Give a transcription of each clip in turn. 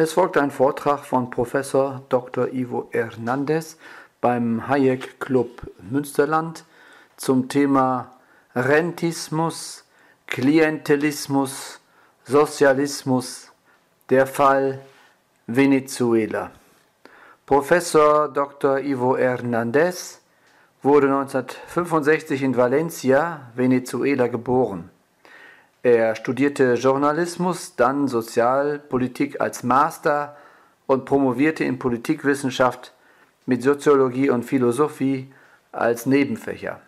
Es folgt ein Vortrag von Professor Dr. Ivo Hernandez beim Hayek Club Münsterland zum Thema Rentismus, Klientelismus, Sozialismus, der Fall Venezuela. Professor Dr. Ivo Hernandez wurde 1965 in Valencia, Venezuela geboren. Er studierte Journalismus, dann Sozialpolitik als Master und promovierte in Politikwissenschaft mit Soziologie und Philosophie als Nebenfächer.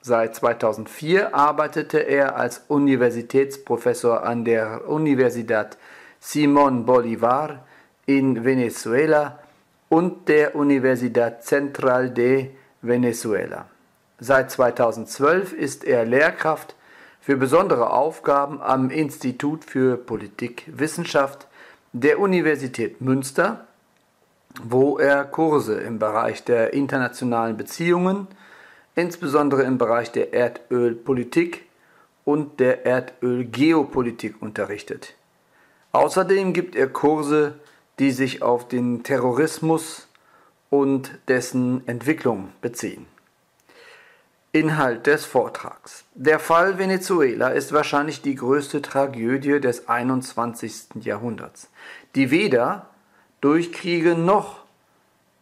Seit 2004 arbeitete er als Universitätsprofessor an der Universidad Simón Bolívar in Venezuela und der Universidad Central de Venezuela. Seit 2012 ist er Lehrkraft für besondere Aufgaben am Institut für Politikwissenschaft der Universität Münster, wo er Kurse im Bereich der internationalen Beziehungen, insbesondere im Bereich der Erdölpolitik und der Erdölgeopolitik unterrichtet. Außerdem gibt er Kurse, die sich auf den Terrorismus und dessen Entwicklung beziehen. Inhalt des Vortrags. Der Fall Venezuela ist wahrscheinlich die größte Tragödie des 21. Jahrhunderts, die weder durch Kriege noch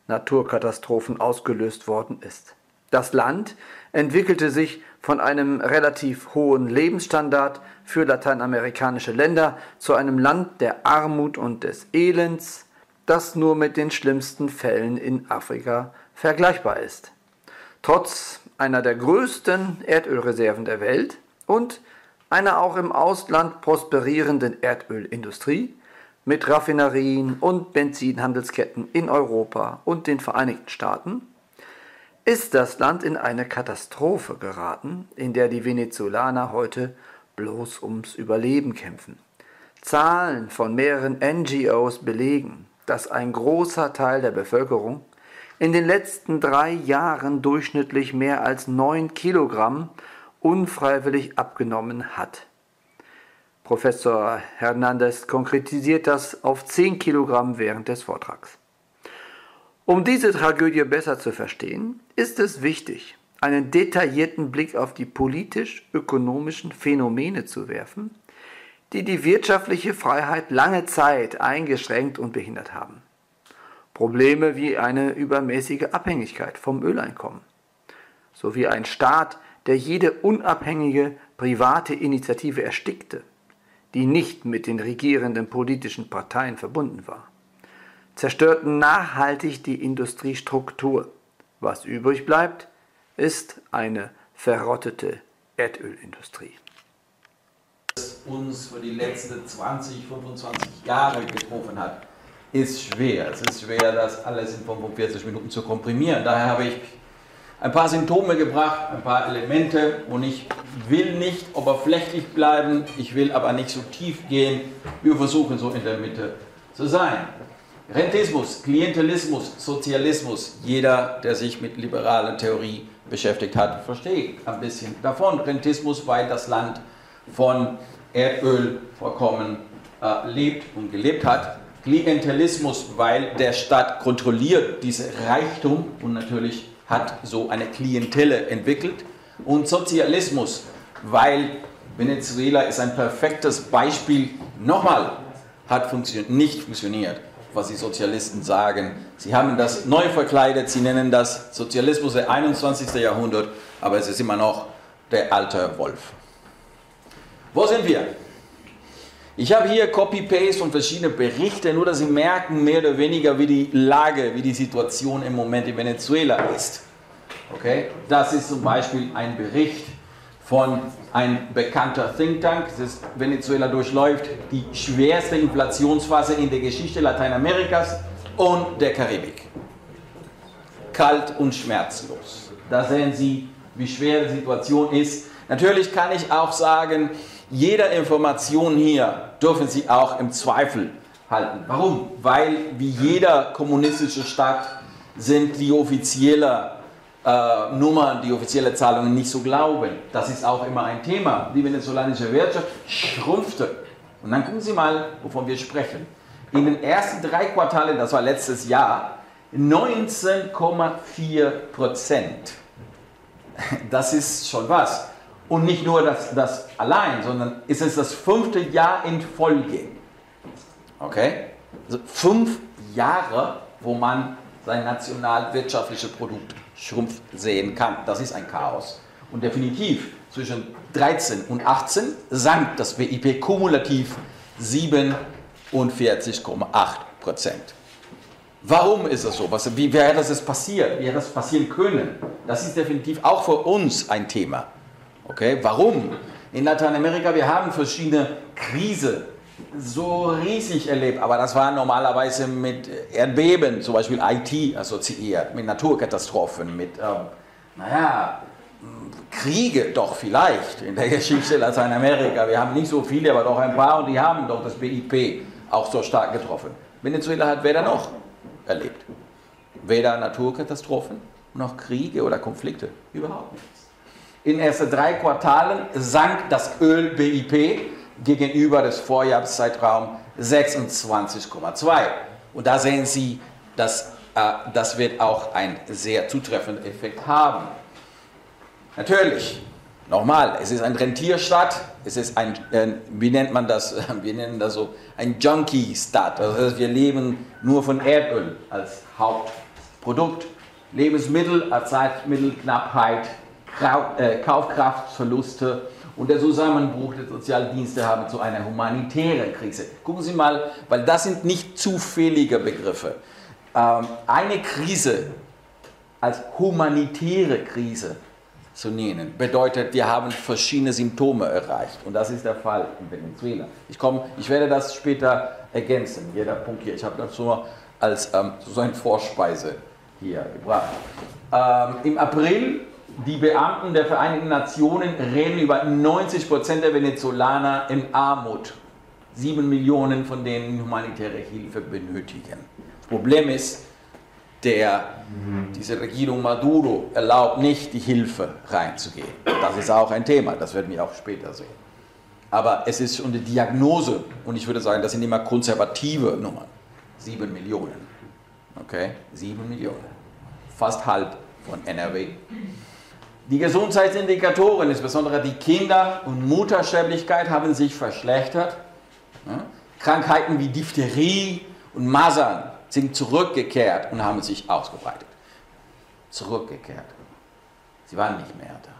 Naturkatastrophen ausgelöst worden ist. Das Land entwickelte sich von einem relativ hohen Lebensstandard für lateinamerikanische Länder zu einem Land der Armut und des Elends, das nur mit den schlimmsten Fällen in Afrika vergleichbar ist. Trotz einer der größten Erdölreserven der Welt und einer auch im Ausland prosperierenden Erdölindustrie mit Raffinerien und Benzinhandelsketten in Europa und den Vereinigten Staaten, ist das Land in eine Katastrophe geraten, in der die Venezolaner heute bloß ums Überleben kämpfen. Zahlen von mehreren NGOs belegen, dass ein großer Teil der Bevölkerung in den letzten drei Jahren durchschnittlich mehr als 9 Kilogramm unfreiwillig abgenommen hat. Professor Hernandez konkretisiert das auf 10 Kilogramm während des Vortrags. Um diese Tragödie besser zu verstehen, ist es wichtig, einen detaillierten Blick auf die politisch-ökonomischen Phänomene zu werfen, die die wirtschaftliche Freiheit lange Zeit eingeschränkt und behindert haben. Probleme wie eine übermäßige Abhängigkeit vom Öleinkommen, sowie ein Staat, der jede unabhängige private Initiative erstickte, die nicht mit den regierenden politischen Parteien verbunden war, zerstörten nachhaltig die Industriestruktur. Was übrig bleibt, ist eine verrottete Erdölindustrie. Was uns für die letzten 20, 25 Jahre getroffen hat, ist schwer. Es ist schwer, das alles in 45 Minuten zu komprimieren. Daher habe ich ein paar Symptome gebracht, ein paar Elemente und ich will nicht oberflächlich bleiben, ich will aber nicht so tief gehen. Wir versuchen so in der Mitte zu sein. Rentismus, Klientelismus, Sozialismus, jeder, der sich mit liberaler Theorie beschäftigt hat, versteht ein bisschen davon. Rentismus, weil das Land von Erdölvorkommen äh, lebt und gelebt hat. Klientelismus, weil der Staat kontrolliert diese Reichtum und natürlich hat so eine Klientelle entwickelt. Und Sozialismus, weil Venezuela ist ein perfektes Beispiel, nochmal, hat funktio nicht funktioniert, was die Sozialisten sagen. Sie haben das neu verkleidet, sie nennen das Sozialismus des 21. Jahrhundert, aber es ist immer noch der alte Wolf. Wo sind wir? Ich habe hier Copy-Paste von verschiedenen Berichten, nur dass Sie merken, mehr oder weniger, wie die Lage, wie die Situation im Moment in Venezuela ist. Okay? Das ist zum Beispiel ein Bericht von einem bekannter Think Tank, das Venezuela durchläuft die schwerste Inflationsphase in der Geschichte Lateinamerikas und der Karibik. Kalt und schmerzlos. Da sehen Sie, wie schwer die Situation ist. Natürlich kann ich auch sagen, jede Information hier dürfen Sie auch im Zweifel halten. Warum? Weil wie jeder kommunistische Staat sind die offizielle äh, Nummern, die offizielle Zahlungen nicht so glauben. Das ist auch immer ein Thema. Die venezolanische Wirtschaft schrumpfte. Und dann gucken Sie mal, wovon wir sprechen. in den ersten drei Quartalen, das war letztes Jahr, 19,4 Prozent. Das ist schon was. Und nicht nur das, das allein, sondern es ist das fünfte Jahr in Folge. Okay? Also fünf Jahre, wo man sein nationalwirtschaftliches Produkt schrumpft sehen kann. Das ist ein Chaos. Und definitiv zwischen 13 und 18 sank das BIP kumulativ 47,8 Prozent. Warum ist das so? Was, wie wäre das passiert? Wie hätte das passieren können? Das ist definitiv auch für uns ein Thema. Okay, warum? In Lateinamerika, wir haben verschiedene Krisen so riesig erlebt, aber das war normalerweise mit Erdbeben, zum Beispiel IT assoziiert, mit Naturkatastrophen, mit, ähm, naja, Kriege doch vielleicht in der Geschichte Lateinamerika. Wir haben nicht so viele, aber doch ein paar und die haben doch das BIP auch so stark getroffen. Venezuela hat weder noch erlebt. Weder Naturkatastrophen noch Kriege oder Konflikte. Überhaupt nichts. In den ersten drei Quartalen sank das Öl-BIP gegenüber des Vorjahreszeitraums 26,2. Und da sehen Sie, dass äh, das wird auch einen sehr zutreffenden Effekt haben. Natürlich, nochmal, es ist ein Rentierstaat, es ist ein, äh, wie nennt man das, wir nennen das so, ein Junkie-Staat. Das heißt, wir leben nur von Erdöl als Hauptprodukt. Lebensmittel, Arzneimittelknappheit, Kaufkraftverluste und der Zusammenbruch der Sozialdienste haben zu einer humanitären Krise. Gucken Sie mal, weil das sind nicht zufällige Begriffe. Ähm, eine Krise als humanitäre Krise zu nennen, bedeutet, wir haben verschiedene Symptome erreicht. Und das ist der Fall in Venezuela. Ich, komme, ich werde das später ergänzen, jeder Punkt hier. Ich habe das nur als ähm, so eine Vorspeise hier gebracht. Ähm, Im April, die Beamten der Vereinten Nationen reden über 90 Prozent der Venezolaner in Armut. Sieben Millionen von denen humanitäre Hilfe benötigen. Das Problem ist, der, diese Regierung Maduro erlaubt nicht, die Hilfe reinzugehen. Das ist auch ein Thema, das werden wir auch später sehen. Aber es ist schon eine Diagnose und ich würde sagen, das sind immer konservative Nummern. Sieben Millionen. Okay? Sieben Millionen. Fast halb von NRW. Die Gesundheitsindikatoren, insbesondere die Kinder- und Muttersterblichkeit, haben sich verschlechtert. Krankheiten wie Diphtherie und Masern sind zurückgekehrt und haben sich ausgebreitet. Zurückgekehrt. Sie waren nicht mehr da.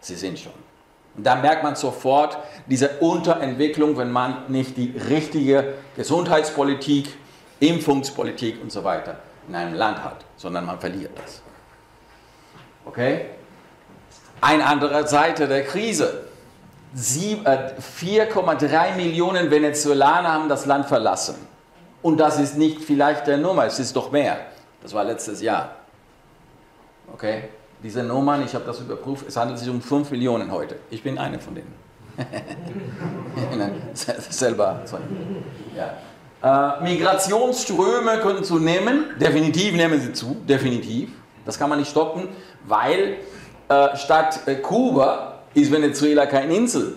Sie sind schon. Und da merkt man sofort diese Unterentwicklung, wenn man nicht die richtige Gesundheitspolitik, Impfungspolitik und so weiter in einem Land hat, sondern man verliert das. Okay? Eine andere Seite der Krise. 4,3 äh, Millionen Venezolaner haben das Land verlassen. Und das ist nicht vielleicht der Nummer, es ist doch mehr. Das war letztes Jahr. Okay? Diese Nummern, ich habe das überprüft, es handelt sich um 5 Millionen heute. Ich bin eine von denen. selber. Ja. Äh, Migrationsströme können zunehmen, definitiv nehmen sie zu, definitiv. Das kann man nicht stoppen, weil äh, statt äh, Kuba ist Venezuela keine Insel.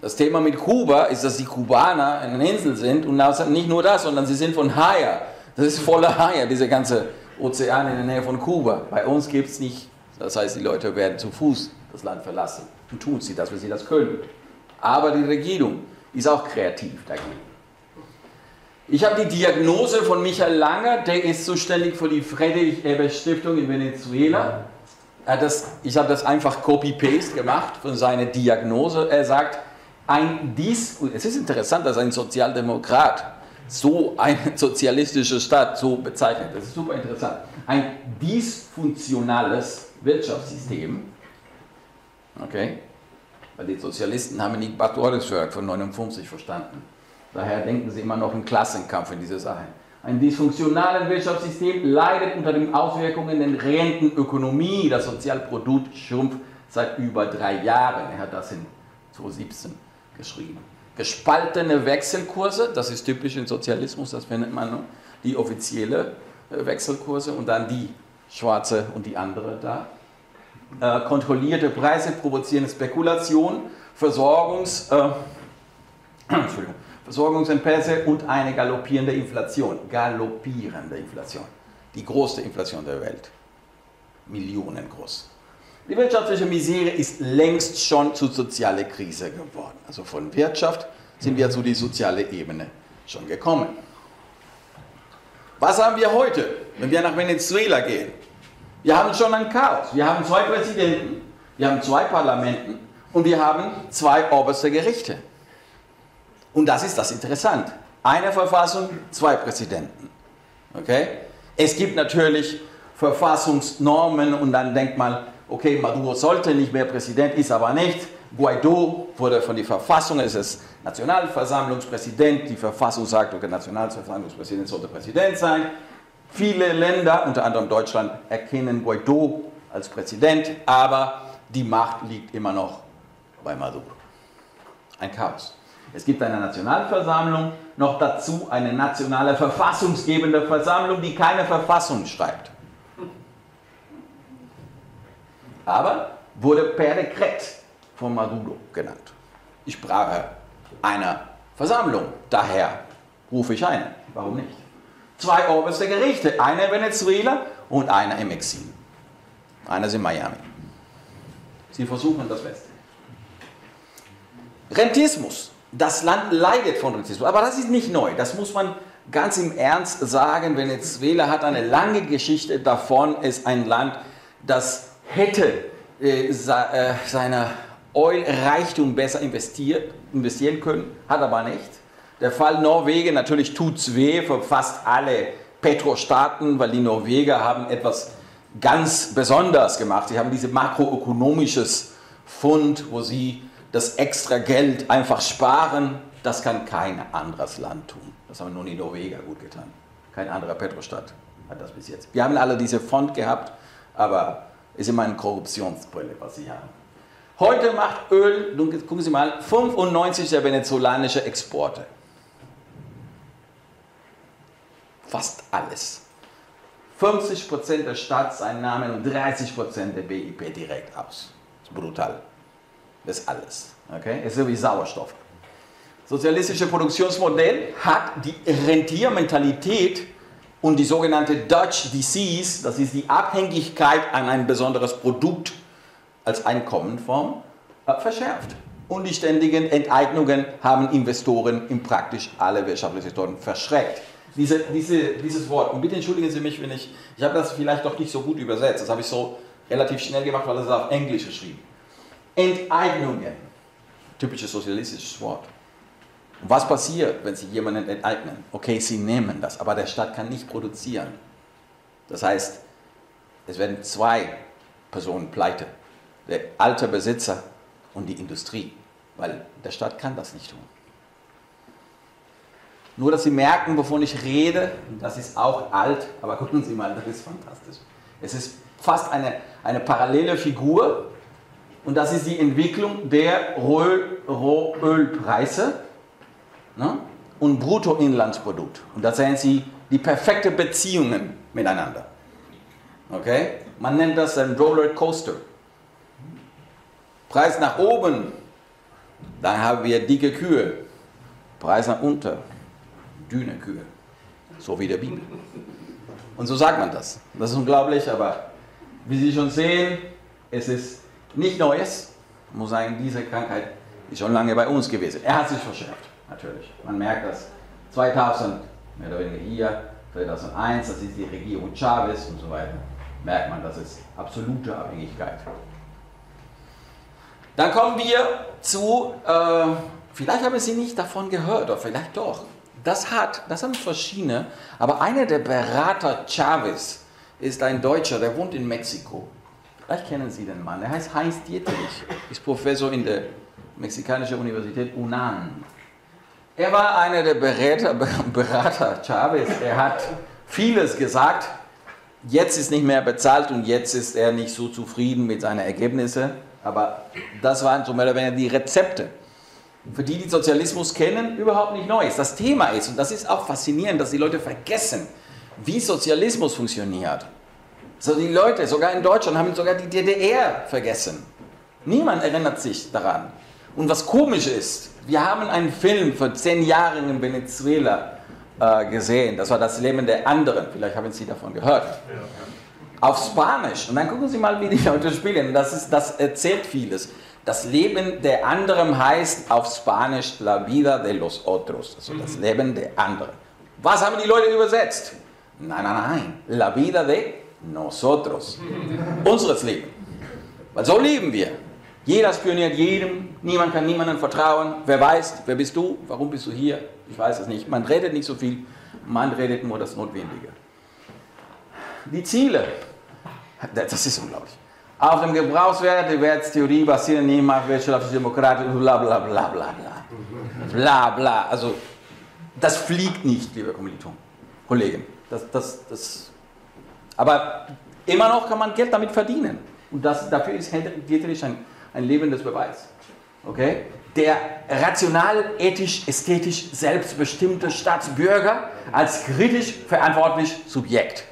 Das Thema mit Kuba ist, dass die Kubaner eine Insel sind und nicht nur das, sondern sie sind von Haie. Das ist voller Haie, diese ganze Ozean in der Nähe von Kuba. Bei uns gibt es nicht. Das heißt, die Leute werden zu Fuß das Land verlassen. Und tun sie das, weil sie das können. Aber die Regierung ist auch kreativ dagegen. Ich habe die Diagnose von Michael Langer, der ist zuständig für die Friedrich-Ebert-Stiftung in Venezuela. Das, ich habe das einfach Copy-Paste gemacht von seiner Diagnose. Er sagt, ein Dis es ist interessant, dass ein Sozialdemokrat so eine sozialistische Stadt so bezeichnet. Das ist super interessant. Ein dysfunktionales Wirtschaftssystem. Okay? Weil die Sozialisten haben nicht Bad Ordensberg von 59 verstanden. Daher denken sie immer noch im Klassenkampf in diese Sachen. Ein dysfunktionales Wirtschaftssystem leidet unter den Auswirkungen der Rentenökonomie. Das Sozialprodukt schrumpft seit über drei Jahren. Er hat das in 2017 geschrieben. Gespaltene Wechselkurse, das ist typisch im Sozialismus, das findet man, die offizielle äh, Wechselkurse und dann die schwarze und die andere da. Äh, kontrollierte Preise provozieren Spekulation, Versorgungs, äh, Versorgungsengpässe und eine galoppierende Inflation. Galoppierende Inflation. Die größte Inflation der Welt. Millionen groß. Die wirtschaftliche Misere ist längst schon zur sozialen Krise geworden. Also von Wirtschaft sind wir zu die soziale Ebene schon gekommen. Was haben wir heute, wenn wir nach Venezuela gehen? Wir haben schon ein Chaos. Wir haben zwei Präsidenten, wir haben zwei Parlamenten und wir haben zwei oberste Gerichte. Und das ist das Interessante. Eine Verfassung, zwei Präsidenten. Okay? Es gibt natürlich Verfassungsnormen und dann denkt man, okay, Maduro sollte nicht mehr Präsident, ist aber nicht. Guaido wurde von der Verfassung, es ist Nationalversammlungspräsident, die Verfassung sagt, okay, Nationalversammlungspräsident sollte Präsident sein. Viele Länder, unter anderem Deutschland, erkennen Guaido als Präsident, aber die Macht liegt immer noch bei Maduro. Ein Chaos. Es gibt eine Nationalversammlung, noch dazu eine nationale verfassungsgebende Versammlung, die keine Verfassung schreibt. Aber wurde per Dekret von Maduro genannt. Ich brauche eine Versammlung, daher rufe ich eine. Warum nicht? Zwei oberste Gerichte, einer in Venezuela und einer im Exil. Einer ist in Miami. Sie versuchen das Beste. Rentismus. Das Land leidet von Rentismus, aber das ist nicht neu. Das muss man ganz im Ernst sagen. Venezuela hat eine lange Geschichte davon, ist ein Land, das hätte äh, äh, seine Oil-Reichtum besser investiert, investieren können, hat aber nicht. Der Fall Norwegen, natürlich tut es weh für fast alle Petrostaaten, weil die Norweger haben etwas ganz Besonderes gemacht. Sie haben dieses makroökonomisches Fund, wo sie das extra Geld einfach sparen. Das kann kein anderes Land tun. Das haben nur die Norweger gut getan. Kein anderer Petrostaat hat das bis jetzt. Wir haben alle diese Fond gehabt, aber ist immer eine Korruptionsbrille, was sie haben. Heute macht Öl, gucken Sie mal, 95 der venezolanischen Exporte. Fast alles. 50% der Staatseinnahmen und 30% der BIP direkt aus. Das ist brutal. Das ist alles. Okay? Ist so wie Sauerstoff. Sozialistische Produktionsmodell hat die Rentiermentalität und die sogenannte Dutch Disease, das ist die Abhängigkeit an ein besonderes Produkt als Einkommenform, äh, verschärft. Und die ständigen Enteignungen haben Investoren in praktisch alle wirtschaftlichen Sektoren verschreckt. Diese, diese, dieses Wort, und bitte entschuldigen Sie mich, wenn ich, ich habe das vielleicht doch nicht so gut übersetzt, das habe ich so relativ schnell gemacht, weil es auf Englisch geschrieben. Enteignungen, typisches sozialistisches Wort. Was passiert, wenn Sie jemanden enteignen? Okay, Sie nehmen das, aber der Staat kann nicht produzieren. Das heißt, es werden zwei Personen pleite. Der alte Besitzer und die Industrie, weil der Staat kann das nicht tun. Nur, dass Sie merken, wovon ich rede, das ist auch alt, aber gucken Sie mal, das ist fantastisch. Es ist fast eine, eine parallele Figur und das ist die Entwicklung der Rohölpreise ne? und Bruttoinlandsprodukt. Und da sehen Sie die perfekten Beziehungen miteinander. Okay? Man nennt das ein Roller Coaster. Preis nach oben, dann haben wir dicke Kühe. Preis nach unten, dünne Kühe. So wie der Bibel. Und so sagt man das. Das ist unglaublich, aber wie Sie schon sehen, es ist nicht Neues. Ich muss sagen, diese Krankheit ist schon lange bei uns gewesen. Er hat sich verschärft, natürlich. Man merkt das 2000, mehr oder weniger hier, 2001, das ist die Regierung Chavez und so weiter. Merkt man, das ist absolute Abhängigkeit. Dann kommen wir zu, äh, vielleicht haben Sie nicht davon gehört, oder vielleicht doch. Das hat, das haben verschiedene, aber einer der Berater Chavez ist ein Deutscher, der wohnt in Mexiko. Vielleicht kennen Sie den Mann. Er heißt Heinz Dietrich, ist Professor in der mexikanischen Universität UNAM. Er war einer der Berater, Berater Chavez. Er hat vieles gesagt. Jetzt ist nicht mehr bezahlt und jetzt ist er nicht so zufrieden mit seinen Ergebnissen. Aber das waren zum Beispiel die Rezepte. Für die, die Sozialismus kennen, überhaupt nicht neu ist. Das Thema ist, und das ist auch faszinierend, dass die Leute vergessen, wie Sozialismus funktioniert. So die Leute, sogar in Deutschland, haben sogar die DDR vergessen. Niemand erinnert sich daran. Und was komisch ist, wir haben einen Film vor zehn Jahren in Venezuela äh, gesehen. Das war das Leben der anderen. Vielleicht haben Sie davon gehört. Auf Spanisch. Und dann gucken Sie mal, wie die Leute spielen. Das, ist, das erzählt vieles. Das Leben der anderen heißt auf Spanisch La vida de los otros. Also das mhm. Leben der anderen. Was haben die Leute übersetzt? Nein, nein, nein. La vida de nosotros. Unseres Leben. Weil so leben wir. Jeder spioniert jedem, niemand kann niemandem vertrauen. Wer weiß, wer bist du? Warum bist du hier? Ich weiß es nicht. Man redet nicht so viel, man redet nur das Notwendige. Die Ziele, das ist unglaublich. Auf dem Gebrauchswert der Wertstheorie basieren niemand wirtschaftlich demokratisch, bla bla bla bla bla. Bla bla. Also, das fliegt nicht, liebe Kommilitonen, Kollegen. Das, das, das. Aber immer noch kann man Geld damit verdienen. Und das, dafür ist Dietrich ein ein lebendes Beweis. Okay? Der rational, ethisch, ästhetisch selbstbestimmte Staatsbürger als kritisch verantwortlich Subjekt.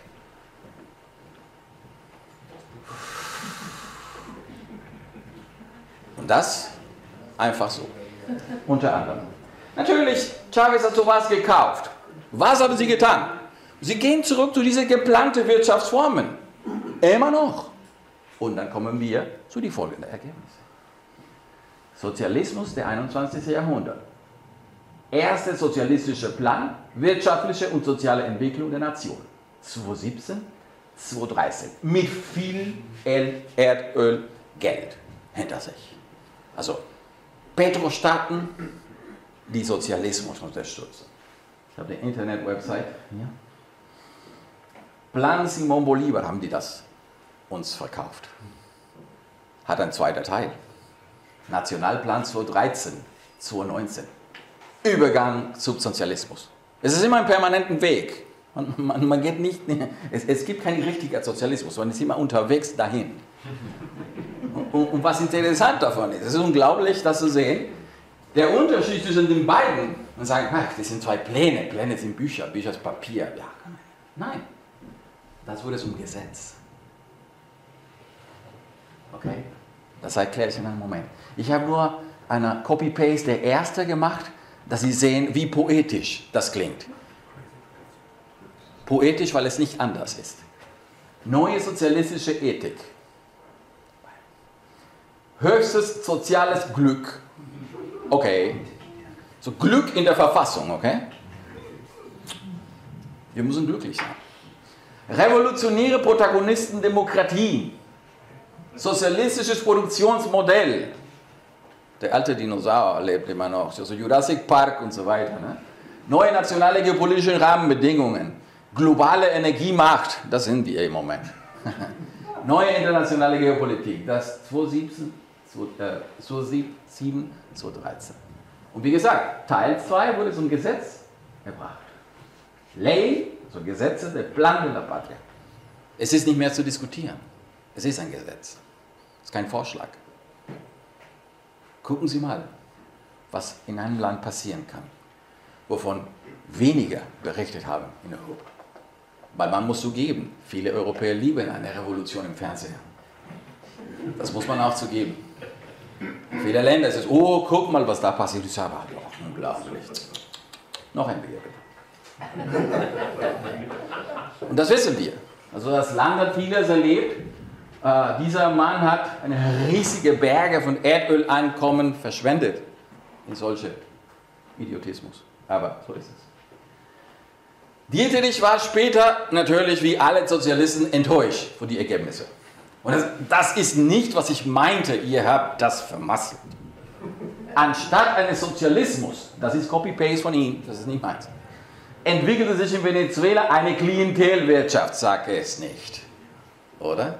Und das einfach so. Unter anderem. Natürlich, Chavez hat sowas gekauft. Was haben sie getan? Sie gehen zurück zu diesen geplanten Wirtschaftsformen. Immer noch. Und dann kommen wir zu den folgenden Ergebnissen. Sozialismus der 21. Jahrhundert. Erster sozialistischer Plan, wirtschaftliche und soziale Entwicklung der Nation. 2017, 2013. Mit viel Erdöl, Geld hinter sich. Also Petrostaaten, die Sozialismus unterstützen. Ich habe die Internet-Website hier. Plan Simon Bolivar haben die das uns verkauft. Hat ein zweiter Teil. Nationalplan 2013, 2019. Übergang zum Sozialismus. Es ist immer ein permanenten Weg. Man, man, man geht nicht, es, es, gibt keinen richtigen Sozialismus, man ist immer unterwegs dahin. Und, und, was interessant davon ist, es ist unglaublich, das zu sehen, der Unterschied zwischen den beiden, man sagt, ach, das sind zwei Pläne, Pläne sind Bücher, Bücher ist Papier. Ja, nein, das wurde zum Gesetz. Okay? Das erkläre ich in einem Moment. Ich habe nur eine Copy-Paste der erste gemacht, dass Sie sehen, wie poetisch das klingt. Poetisch, weil es nicht anders ist. Neue sozialistische Ethik. Höchstes soziales Glück. Okay. So Glück in der Verfassung, okay? Wir müssen glücklich sein. Revolutionäre Protagonisten Demokratie. Sozialistisches Produktionsmodell. Der alte Dinosaurier lebt immer noch, also Jurassic Park und so weiter. Ne? Neue nationale geopolitische Rahmenbedingungen, globale Energiemacht, das sind wir im Moment. Neue internationale Geopolitik, das 2017, 2007, 2013. Und wie gesagt, Teil 2 wurde zum Gesetz gebracht. Ley, also Gesetze, der Plan de la Patria. Es ist nicht mehr zu diskutieren. Es ist ein Gesetz. Es ist kein Vorschlag. Gucken Sie mal, was in einem Land passieren kann, wovon weniger berichtet haben in Europa. Weil man muss zugeben, viele Europäer lieben eine Revolution im Fernsehen. Das muss man auch zugeben. Viele Länder ist es, oh, guck mal, was da passiert ist, aber unglaublich. Noch ein Bier, bitte. Und das wissen wir. Also das Land hat vieles erlebt, äh, dieser Mann hat eine riesige Berge von Erdöleinkommen verschwendet in solche Idiotismus. Aber so ist es. Dietrich war später natürlich wie alle Sozialisten enttäuscht von den Ergebnissen. Und das, das ist nicht, was ich meinte, ihr habt das vermasselt. Anstatt eines Sozialismus, das ist Copy-Paste von ihm, das ist nicht meins, entwickelte sich in Venezuela eine Klientelwirtschaft, sage es nicht. Oder?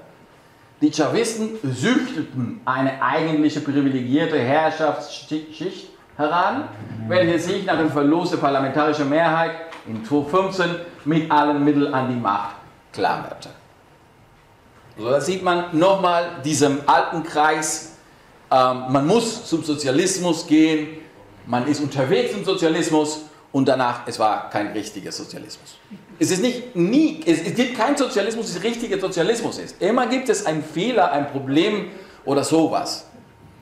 Die Chavisten süchteten eine eigentliche privilegierte Herrschaftsschicht heran, welche sich nach dem Verlust der parlamentarischen Mehrheit in 2015 mit allen Mitteln an die Macht klammerte. So, da sieht man nochmal diesem alten Kreis, ähm, man muss zum Sozialismus gehen, man ist unterwegs im Sozialismus und danach, es war kein richtiger Sozialismus. Es ist nicht nie, es, es gibt keinen Sozialismus, der richtiger Sozialismus ist. Immer gibt es einen Fehler, ein Problem oder sowas.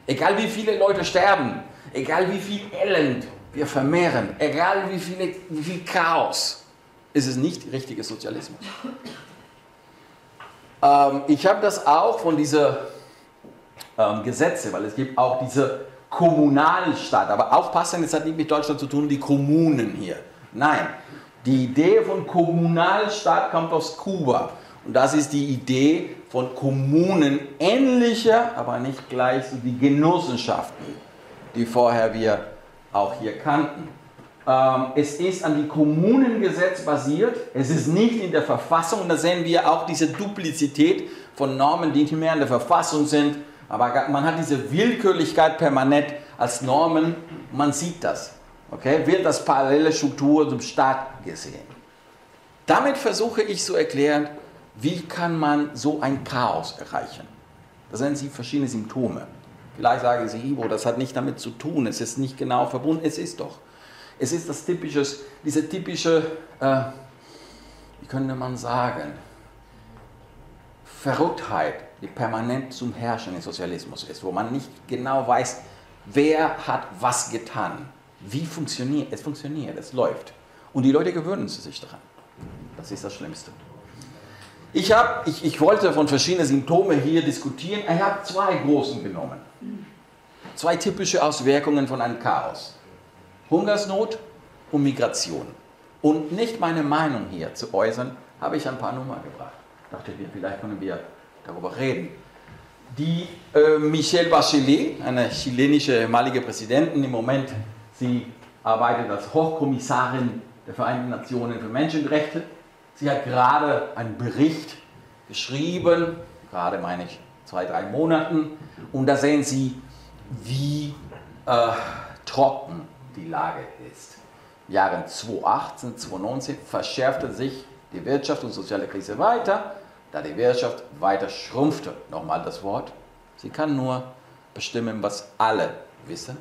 Egal wie viele Leute sterben, egal wie viel Elend wir vermehren, egal wie, viele, wie viel Chaos, ist es nicht richtiger Sozialismus. Ähm, ich habe das auch von diesen ähm, Gesetze, weil es gibt auch diese Kommunalstaat. Aber aufpassen, das hat nicht mit Deutschland zu tun, die Kommunen hier. Nein, die Idee von Kommunalstaat kommt aus Kuba. Und das ist die Idee von Kommunen, ähnlicher, aber nicht gleich so wie Genossenschaften, die vorher wir auch hier kannten. Ähm, es ist an die Kommunengesetz basiert, es ist nicht in der Verfassung. Und da sehen wir auch diese Duplizität von Normen, die nicht mehr in der Verfassung sind. Aber man hat diese Willkürlichkeit permanent als Normen, man sieht das. Okay? Wird das parallele Struktur zum Staat gesehen. Damit versuche ich zu erklären, wie kann man so ein Chaos erreichen. Da sind Sie verschiedene Symptome. Vielleicht sagen Sie, Ivo, das hat nicht damit zu tun, es ist nicht genau verbunden, es ist doch. Es ist das typische, diese typische, äh, wie könnte man sagen, Verrücktheit, die permanent zum Herrschen im Sozialismus ist, wo man nicht genau weiß, wer hat was getan, wie funktioniert, es funktioniert, es läuft. Und die Leute gewöhnen sich daran. Das ist das Schlimmste. Ich, hab, ich, ich wollte von verschiedenen Symptomen hier diskutieren. Ich habe zwei großen genommen. Zwei typische Auswirkungen von einem Chaos. Hungersnot und Migration. Und nicht meine Meinung hier zu äußern, habe ich ein paar Nummern gebracht. Dachte ich, vielleicht können wir darüber reden. Die äh, Michelle Bachelet, eine chilenische ehemalige Präsidentin, im Moment, sie arbeitet als Hochkommissarin der Vereinten Nationen für Menschenrechte. Sie hat gerade einen Bericht geschrieben, gerade meine ich zwei, drei Monaten, und da sehen Sie, wie äh, trocken die Lage ist. Im Jahren 2018, 2019 verschärfte sich die Wirtschaft und soziale Krise weiter, da die Wirtschaft weiter schrumpfte. Nochmal das Wort. Sie kann nur bestimmen, was alle wissen.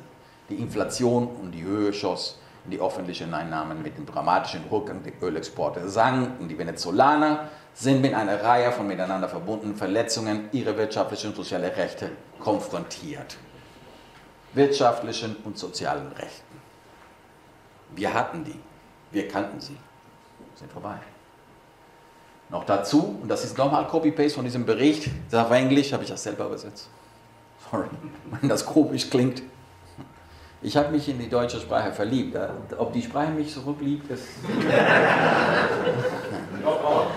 Die Inflation und die Höhe schoss die öffentlichen Einnahmen mit dem dramatischen Rückgang der Ölexporte sanken. Die Venezolaner sind mit einer Reihe von miteinander verbundenen Verletzungen ihrer wirtschaftlichen und sozialen Rechte konfrontiert. Wirtschaftlichen und sozialen Rechten. Wir hatten die, wir kannten sie, sind vorbei. Noch dazu, und das ist nochmal Copy-Paste von diesem Bericht, das auf Englisch, habe ich das selber übersetzt. Sorry, wenn das komisch klingt. Ich habe mich in die deutsche Sprache verliebt. Ob die Sprache mich zurückliebt, ist.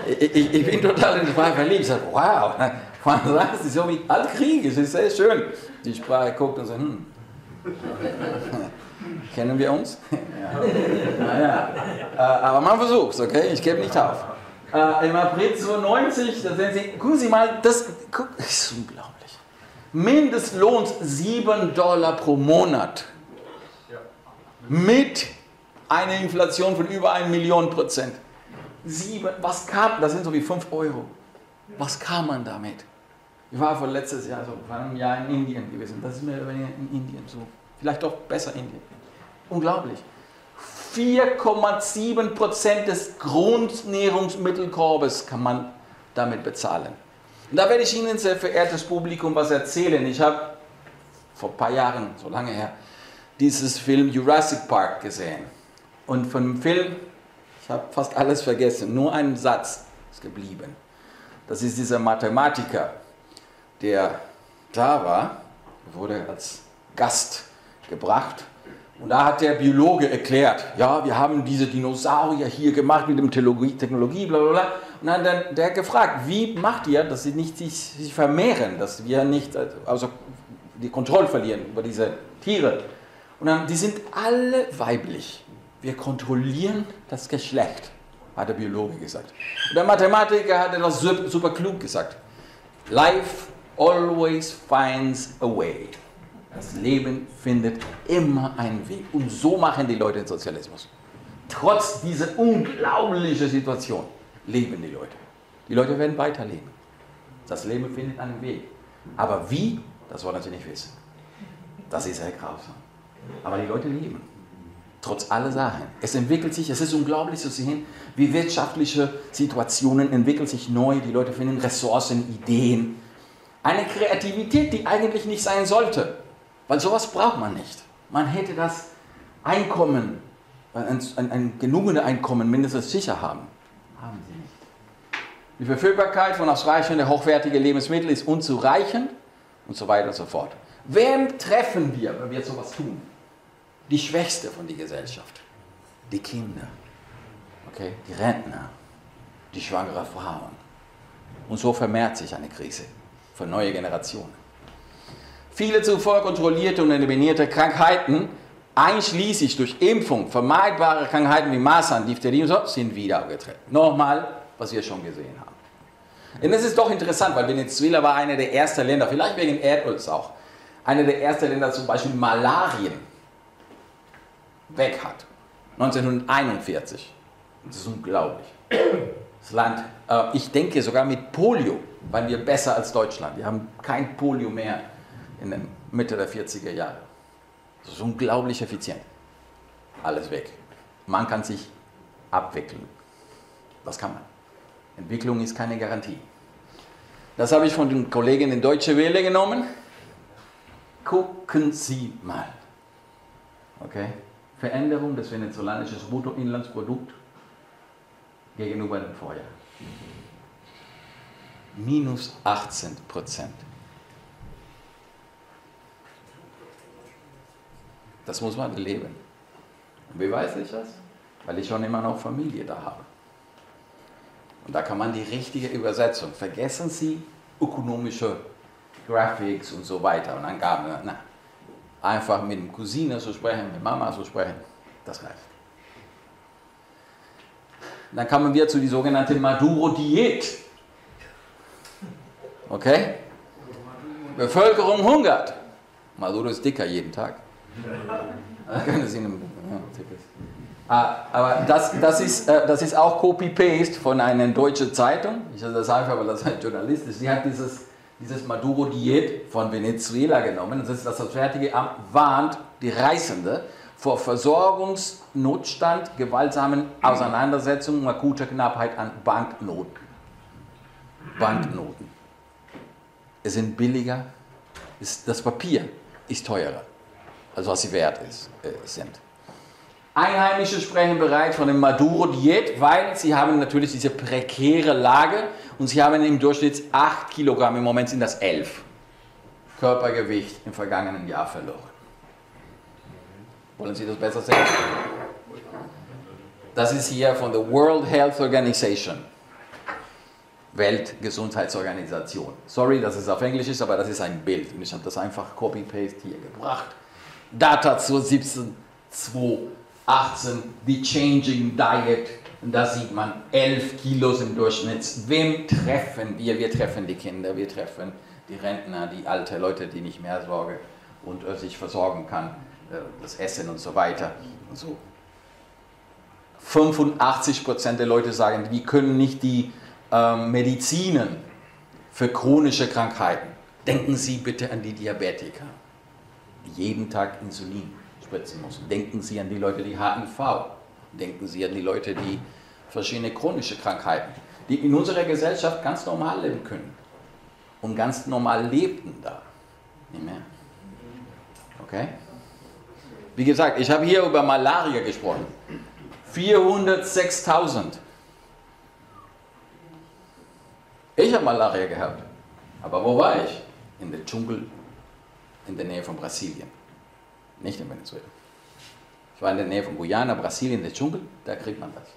ich, ich, bin total in die Sprache verliebt. Ich sage, wow, ist so wie Altkrieg, es ist sehr schön. Die Sprache guckt und sagt, hm. Kennen wir uns? ja. ja. Äh, aber man versucht es, okay? Ich gebe nicht auf. Äh, Im April 92, da sehen Sie, gucken Sie mal, das, guck, das ist unglaublich. Mindestlohn 7 Dollar pro Monat. Mit einer Inflation von über 1 Million Prozent. Sieben, was kam, das sind so wie 5 Euro. Was kam man damit? Ich war vor letztes Jahr, so vor einem Jahr in Indien gewesen. Das ist mir in Indien so. Vielleicht doch besser Indien. Unglaublich. 4,7 Prozent des Grundnährungsmittelkorbes kann man damit bezahlen. Und da werde ich Ihnen, sehr verehrtes Publikum, was erzählen. Ich habe vor ein paar Jahren, so lange her, dieses Film Jurassic Park gesehen. Und von dem Film, ich habe fast alles vergessen, nur ein Satz ist geblieben. Das ist dieser Mathematiker, der da war, wurde als Gast gebracht und da hat der Biologe erklärt, ja, wir haben diese Dinosaurier hier gemacht mit dem Technologie, Technologie bla bla bla. Und dann hat der gefragt, wie macht ihr, dass sie nicht sich, sich vermehren, dass wir nicht also die Kontrolle verlieren über diese Tiere. Und dann, die sind alle weiblich. Wir kontrollieren das Geschlecht, hat der Biologe gesagt. Und der Mathematiker hat das super klug gesagt. Life always finds a way. Das Leben findet immer einen Weg. Und so machen die Leute den Sozialismus. Trotz dieser unglaublichen Situation leben die Leute. Die Leute werden weiterleben. Das Leben findet einen Weg. Aber wie, das wollen sie nicht wissen. Das ist sehr grausam. Aber die Leute leben. Trotz aller Sachen. Es entwickelt sich, es ist unglaublich zu sehen, wie wirtschaftliche Situationen entwickeln sich neu. Die Leute finden Ressourcen, Ideen. Eine Kreativität, die eigentlich nicht sein sollte. Weil sowas braucht man nicht. Man hätte das Einkommen, ein, ein, ein genugenes Einkommen mindestens sicher haben. Haben sie nicht. Die Verfügbarkeit von ausreichenden, hochwertigen Lebensmitteln ist unzureichend und so weiter und so fort. Wem treffen wir, wenn wir sowas tun? Die Schwächste von der Gesellschaft. Die Kinder, okay? die Rentner, die schwangere Frauen. Und so vermehrt sich eine Krise für neue Generationen. Viele zuvor kontrollierte und eliminierte Krankheiten, einschließlich durch Impfung vermeidbare Krankheiten wie Masern, Diphtherie und so, sind wieder aufgetreten. Nochmal, was wir schon gesehen haben. Und das ist doch interessant, weil Venezuela war einer der ersten Länder, vielleicht wegen Erdöls auch, einer der ersten Länder zum Beispiel Malarien weg hat. 1941. Das ist unglaublich. Das Land, äh, ich denke sogar mit Polio waren wir besser als Deutschland. Wir haben kein Polio mehr in der Mitte der 40er Jahre. Das ist unglaublich effizient. Alles weg. Man kann sich abwickeln. Das kann man. Entwicklung ist keine Garantie. Das habe ich von den Kollegen in Deutsche Welle genommen. Gucken Sie mal. Okay? Veränderung des venezolanischen Bruttoinlandsprodukts gegenüber dem Vorjahr. Minus 18 Prozent. Das muss man leben. Und wie weiß ich das? Weil ich schon immer noch Familie da habe. Und da kann man die richtige Übersetzung. Vergessen Sie ökonomische Graphics und so weiter und Angaben. Na, einfach mit dem Cousine zu sprechen, mit Mama zu sprechen, das reicht. Dann kommen wir zu die sogenannte Maduro-Diät. Okay? Bevölkerung hungert. Maduro ist dicker jeden Tag. Ah, aber das, das, ist, äh, das ist auch Copy-Paste von einer deutschen Zeitung. Ich sage das einfach, weil das ein Journalist ist. Sie hat dieses, dieses Maduro-Diät von Venezuela genommen. Das ist das Auswärtige Amt warnt die Reisende vor Versorgungsnotstand, gewaltsamen Auseinandersetzungen und akuter Knappheit an Banknoten. Banknoten. Es sind billiger, das Papier ist teurer, als was sie wert ist, äh, sind. Einheimische sprechen bereits von dem Maduro-Diät, weil sie haben natürlich diese prekäre Lage und sie haben im Durchschnitt 8 Kilogramm, im Moment sind das 11 Körpergewicht im vergangenen Jahr verloren. Wollen Sie das besser sehen? Das ist hier von der World Health Organization. Weltgesundheitsorganisation. Sorry, dass es auf Englisch ist, aber das ist ein Bild. Und ich habe das einfach copy-paste hier gebracht. Data zur 17, 2, 18, die Changing Diet. Und da sieht man 11 Kilos im Durchschnitt. Wem treffen wir? Wir treffen die Kinder, wir treffen die Rentner, die alte Leute, die nicht mehr Sorge und äh, sich versorgen kann, äh, das Essen und so weiter. Und so. 85% der Leute sagen, die können nicht die äh, Medizinen für chronische Krankheiten. Denken Sie bitte an die Diabetiker, jeden Tag Insulin spritzen müssen. Denken Sie an die Leute, die HIV. Denken Sie an die Leute, die verschiedene chronische Krankheiten, die in unserer Gesellschaft ganz normal leben können und ganz normal lebten da. Nicht mehr. Okay? Wie gesagt, ich habe hier über Malaria gesprochen. 406.000. Ich habe Malaria gehabt. Aber wo war ich? In der Dschungel in der Nähe von Brasilien. Nicht in Venezuela. Ich war in der Nähe von Guyana, Brasilien, der Dschungel, da kriegt man das.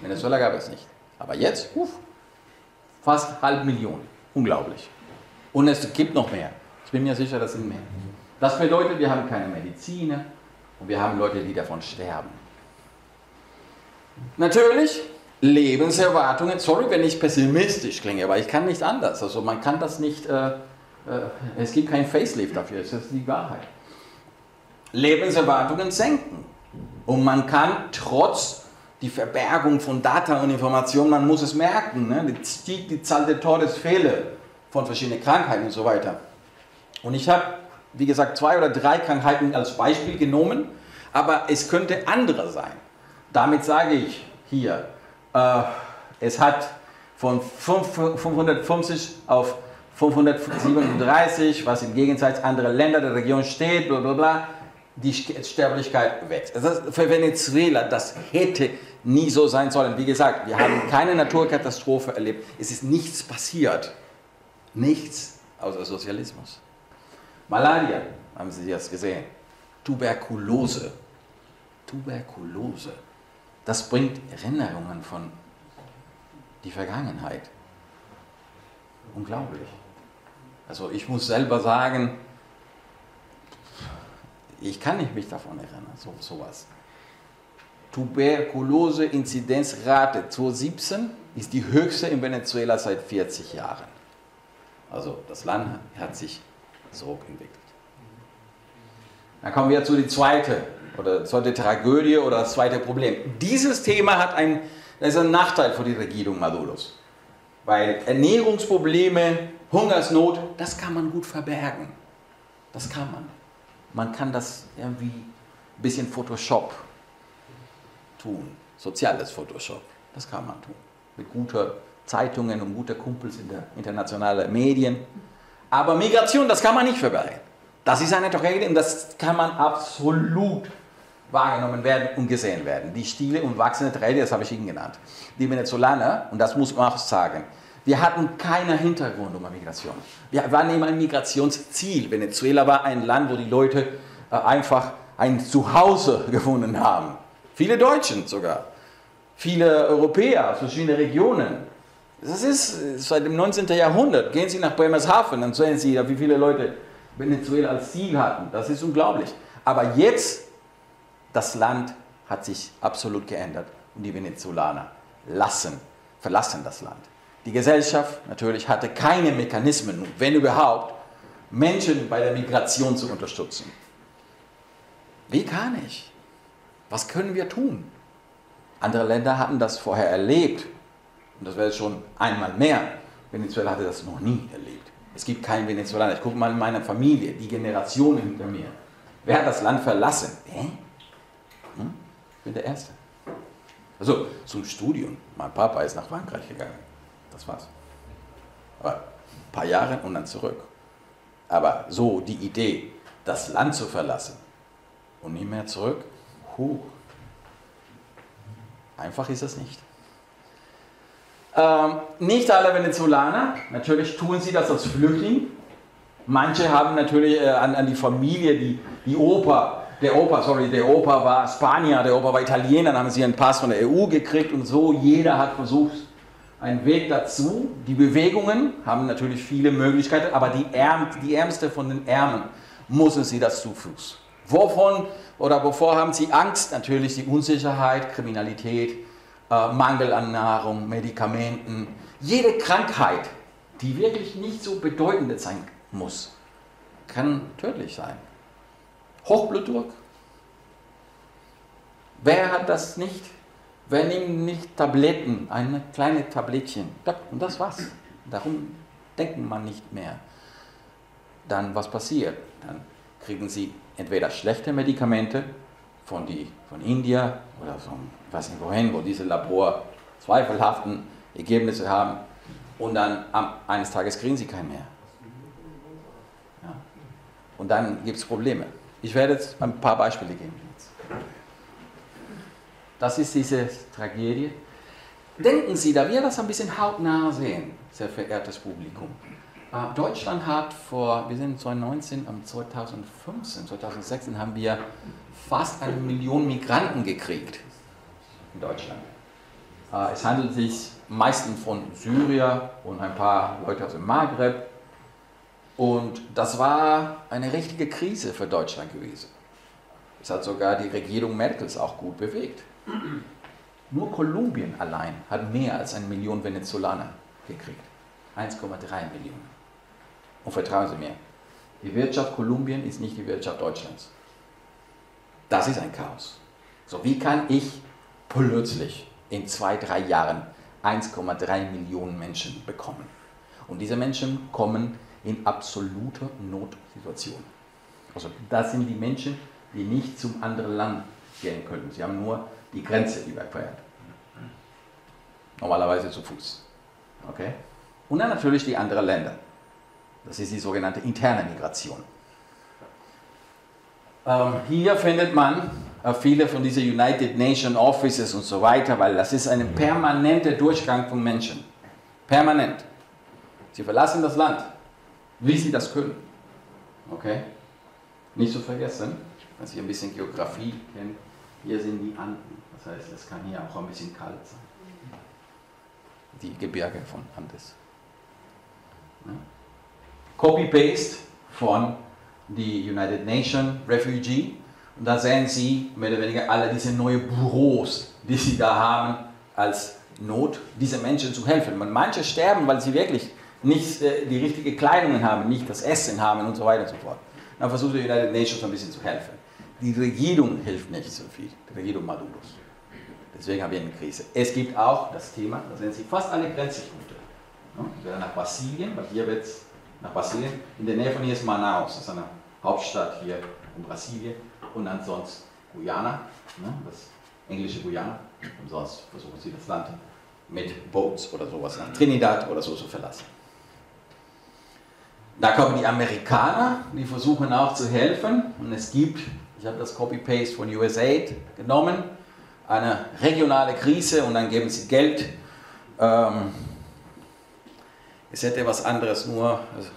Venezuela gab es nicht. Aber jetzt, uff, fast halb Million. Unglaublich. Und es gibt noch mehr. Ich bin mir sicher, das sind mehr. Das bedeutet, wir haben keine Mediziner und wir haben Leute, die davon sterben. Natürlich, Lebenserwartungen, sorry, wenn ich pessimistisch klinge, aber ich kann nicht anders. Also man kann das nicht, äh, es gibt kein Facelift dafür, das ist die Wahrheit. Lebenserwartungen senken. Und man kann trotz die Verbergung von Data und Informationen, man muss es merken, ne? stieg die Zahl der Todesfälle von verschiedenen Krankheiten und so weiter. Und ich habe, wie gesagt, zwei oder drei Krankheiten als Beispiel genommen, aber es könnte andere sein. Damit sage ich hier, äh, es hat von 550 auf 537, was im Gegensatz andere Länder der Region steht, bla bla bla, die Sterblichkeit wächst. Also für Venezuela, das hätte nie so sein sollen. Wie gesagt, wir haben keine Naturkatastrophe erlebt. Es ist nichts passiert. Nichts außer Sozialismus. Malaria, haben Sie das gesehen? Tuberkulose. Tuberkulose. Das bringt Erinnerungen von die Vergangenheit. Unglaublich. Also ich muss selber sagen, ich kann nicht mich davon erinnern, so sowas. Tuberkulose-Inzidenzrate 2017 ist die höchste in Venezuela seit 40 Jahren. Also das Land hat sich so entwickelt. Dann kommen wir zu der zweiten oder zweite Tragödie oder das zweite Problem. Dieses Thema hat ein, ist ein Nachteil für die Regierung Maduros. Weil Ernährungsprobleme, Hungersnot, das kann man gut verbergen. Das kann man. Man kann das irgendwie ein bisschen Photoshop tun. Soziales Photoshop. Das kann man tun. Mit guter Zeitungen und guter Kumpels in der internationalen Medien. Aber Migration, das kann man nicht verbergen. Das ist eine Tragödie und das kann man absolut wahrgenommen werden und gesehen werden. Die stille und wachsende Tragödie, das habe ich Ihnen genannt. Die Venezolaner, und das muss man auch sagen, wir hatten keinen Hintergrund um Migration. Wir waren immer ein Migrationsziel. Venezuela war ein Land, wo die Leute äh, einfach ein Zuhause gefunden haben. Viele Deutschen sogar. Viele Europäer aus verschiedenen Regionen. Das ist seit dem 19. Jahrhundert. Gehen Sie nach Bremerhaven, dann sehen Sie, wie viele Leute Venezuela als Ziel hatten. Das ist unglaublich. Aber jetzt, das Land hat sich absolut geändert und die Venezolaner lassen, verlassen das Land. Die Gesellschaft natürlich hatte keine Mechanismen, wenn überhaupt, Menschen bei der Migration zu unterstützen. Wie kann ich? Was können wir tun? Andere Länder hatten das vorher erlebt. Und das wäre schon einmal mehr. Venezuela hatte das noch nie erlebt. Es gibt keinen Venezuelaner. Ich gucke mal in meine Familie, die Generation hinter mir. Wer hat das Land verlassen? Hä? Hm? Ich bin der Erste. Also zum Studium. Mein Papa ist nach Frankreich gegangen. Das war's. Aber ein paar Jahre und dann zurück. Aber so die Idee, das Land zu verlassen und nie mehr zurück, huh. einfach ist es nicht. Ähm, nicht alle Venezolaner, natürlich tun sie das als Flüchtling. Manche haben natürlich äh, an, an, die Familie, die, die Opa, der Opa, sorry, der Opa war Spanier, der Opa war Italiener, dann haben sie einen Pass von der EU gekriegt und so. Jeder hat versucht, ein Weg dazu. Die Bewegungen haben natürlich viele Möglichkeiten, aber die, Ärm, die Ärmste von den Ärmen müssen sie das zu. Wovon oder wovor haben sie Angst? Natürlich die Unsicherheit, Kriminalität, äh, Mangel an Nahrung, Medikamenten. Jede Krankheit, die wirklich nicht so bedeutend sein muss, kann tödlich sein. Hochblutdruck. Wer hat das nicht? Wer nimmt nicht Tabletten, eine kleine Tablettchen? Und das war's. Darum denkt man nicht mehr. Dann was passiert? Dann kriegen sie entweder schlechte Medikamente von, die, von India oder von, weiß nicht wohin, wo diese Labor zweifelhaften Ergebnisse haben und dann am, eines Tages kriegen sie keinen mehr. Ja. Und dann gibt es Probleme. Ich werde jetzt ein paar Beispiele geben. Das ist diese Tragödie. Denken Sie, da wir das ein bisschen hautnah sehen, sehr verehrtes Publikum. Äh, Deutschland hat vor, wir sind 2019, 2015, 2016 haben wir fast eine Million Migranten gekriegt in Deutschland. Äh, es handelt sich meistens von Syrien und ein paar Leute aus dem Maghreb. Und das war eine richtige Krise für Deutschland gewesen. Es hat sogar die Regierung Merkels auch gut bewegt. Nur Kolumbien allein hat mehr als eine Million Venezolaner gekriegt. 1,3 Millionen. Und vertrauen Sie mir, die Wirtschaft Kolumbien ist nicht die Wirtschaft Deutschlands. Das ist ein Chaos. So, wie kann ich plötzlich in zwei, drei Jahren 1,3 Millionen Menschen bekommen? Und diese Menschen kommen in absoluter Notsituation. Also das sind die Menschen, die nicht zum anderen Land gehen können. Sie haben nur die Grenze überquert. Normalerweise zu Fuß. Okay? Und dann natürlich die anderen Länder. Das ist die sogenannte interne Migration. Ähm, hier findet man äh, viele von diesen United Nations Offices und so weiter, weil das ist ein permanenter Durchgang von Menschen. Permanent. Sie verlassen das Land, wie sie das können. Okay? Nicht zu vergessen, wenn Sie ein bisschen Geografie kennen, hier sind die Anden. Das heißt, es kann hier auch ein bisschen kalt sein. Die Gebirge von Andes. Ja? Copy-Paste von die United Nations Refugee. Und da sehen Sie mehr oder weniger alle diese neuen Büros, die Sie da haben, als Not, diese Menschen zu helfen. Und manche sterben, weil sie wirklich nicht äh, die richtige Kleidung haben, nicht das Essen haben und so weiter und so fort. Dann versucht die United Nations ein bisschen zu helfen. Die Regierung hilft nicht so viel, die Regierung Maduros. Deswegen haben wir eine Krise. Es gibt auch das Thema, da sehen Sie fast alle Grenzpunkte. Ja, nach Brasilien, weil hier wird es nach Brasilien. In der Nähe von hier ist Manaus, das ist eine Hauptstadt hier in Brasilien. Und ansonsten Guyana, ne, das englische Guyana. Und sonst versuchen sie das Land mit Boats oder sowas nach Trinidad oder so zu verlassen. Da kommen die Amerikaner, die versuchen auch zu helfen. Und es gibt, ich habe das Copy-Paste von USAID genommen, eine regionale Krise und dann geben sie Geld. Ähm, es hätte was anderes nur, also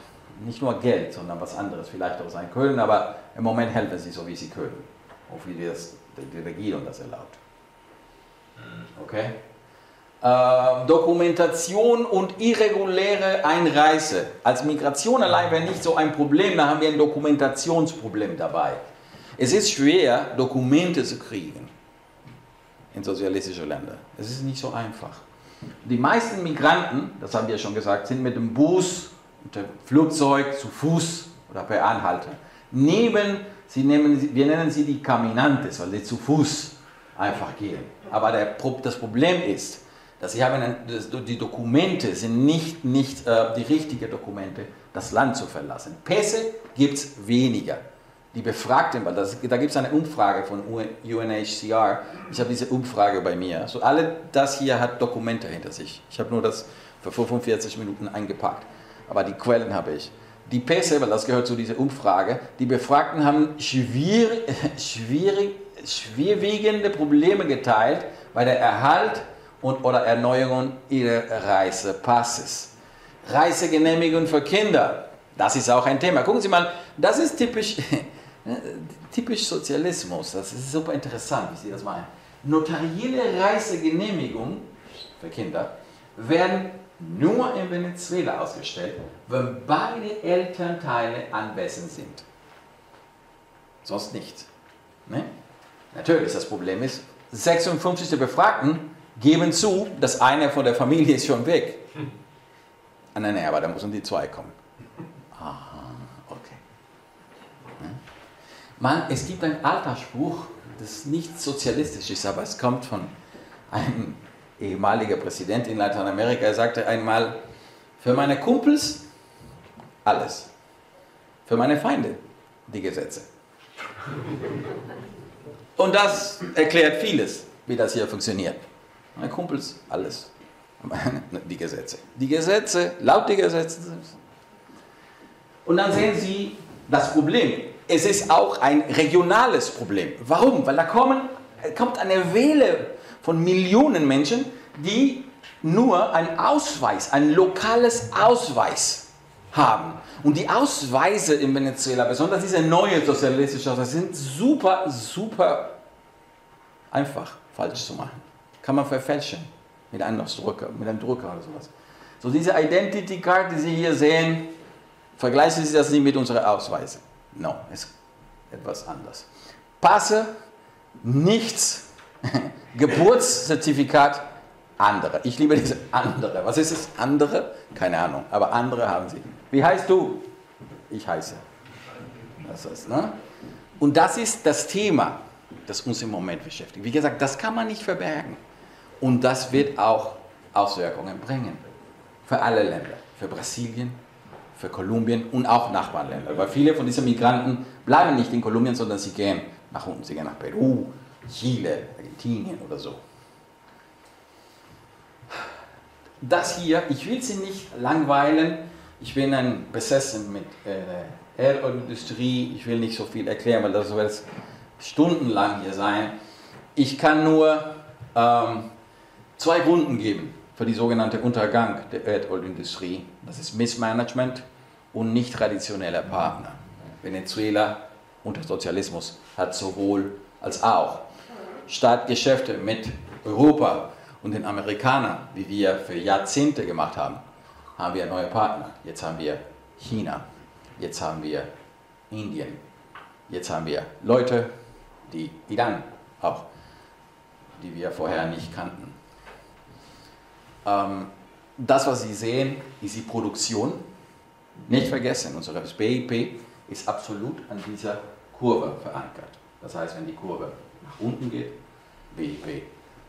nicht nur Geld, sondern was anderes vielleicht auch sein können, aber im Moment helfen sie so, wie sie können. Auch wie das, die Regierung das erlaubt. Okay? äh, Dokumentation und irreguläre Einreise. Als Migration allein wäre nicht so ein Problem, da haben wir ein Dokumentationsproblem dabei. Es ist schwer, Dokumente zu kriegen in sozialistische Länder. Es ist nicht so einfach. Die meisten Migranten, das haben wir schon gesagt, sind mit dem Bus, mit dem Flugzeug, zu Fuß oder per Anhalter. Neben, sie nehmen, wir nennen sie die Caminantes, weil sie zu Fuß einfach gehen. Aber der, das Problem ist, dass sie haben, die Dokumente sind nicht, nicht äh, die richtigen Dokumente, das Land zu verlassen. Pässe gibt es weniger. Die Befragten, weil das, da gibt es eine Umfrage von UNHCR. Ich habe diese Umfrage bei mir. Also alle das hier hat Dokumente hinter sich. Ich habe nur das für 45 Minuten eingepackt. Aber die Quellen habe ich. Die Pässe, weil das gehört zu dieser Umfrage, die Befragten haben schwierig, schwierig, schwerwiegende Probleme geteilt bei der Erhalt und oder Erneuerung ihres Reisepasses. Reisegenehmigung für Kinder, das ist auch ein Thema. Gucken Sie mal, das ist typisch, typisch Sozialismus. Das ist super interessant, wie Sie das meinen. Notarielle Reisegenehmigungen für Kinder werden nur in Venezuela ausgestellt, wenn beide Elternteile anwesend sind. Sonst nicht. Ne? Natürlich, das Problem ist, 56 der Befragten geben zu, dass einer von der Familie ist schon weg. Ah, nein, nein, aber da müssen die zwei kommen. Aha, okay. Man, es gibt ein alter Spruch, das nicht sozialistisch ist, aber es kommt von einem ehemaligen Präsident in Lateinamerika. Er sagte einmal, für meine Kumpels alles, für meine Feinde die Gesetze. Und das erklärt vieles, wie das hier funktioniert. Meine Kumpels, alles. Die Gesetze. Die Gesetze, laut die Gesetze. Und dann sehen Sie das Problem. Es ist auch ein regionales Problem. Warum? Weil da kommen, kommt eine Welle von Millionen Menschen, die nur ein Ausweis, ein lokales Ausweis haben. Und die Ausweise in Venezuela, besonders diese neue sozialistische Ausweise, sind super, super einfach falsch zu machen kann man verfälschen mit einem Drucker, mit einem Drucker oder sowas. So diese Identity Card, die Sie hier sehen, vergleichen Sie das nicht mit unseren Ausweisen. No, ist etwas anders. Passe, nichts, Geburtszertifikat, andere. Ich liebe diese andere. Was ist das andere? Keine Ahnung, aber andere haben sie. Wie heißt du? Ich heiße. Das ist, ne? Und das ist das Thema, das uns im Moment beschäftigt. Wie gesagt, das kann man nicht verbergen. Und das wird auch Auswirkungen bringen. Für alle Länder. Für Brasilien, für Kolumbien und auch Nachbarländer. Weil viele von diesen Migranten bleiben nicht in Kolumbien, sondern sie gehen nach unten. Sie gehen nach Peru, Chile, Argentinien oder so. Das hier, ich will Sie nicht langweilen Ich bin ein besessen mit äh, Erdölindustrie. Ich will nicht so viel erklären, weil das wird stundenlang hier sein. Ich kann nur ähm, zwei Gründe geben für die sogenannte Untergang der Erdölindustrie. Das ist Missmanagement und nicht traditioneller Partner. Venezuela unter Sozialismus hat sowohl als auch Staatsgeschäfte mit Europa und den Amerikanern, wie wir für Jahrzehnte gemacht haben, haben wir neue Partner. Jetzt haben wir China, jetzt haben wir Indien, jetzt haben wir Leute, die Iran auch, die wir vorher nicht kannten. Ähm, das, was Sie sehen, ist die Produktion. Nicht vergessen, unsere BIP ist absolut an dieser Kurve verankert. Das heißt, wenn die Kurve nach unten geht, BIP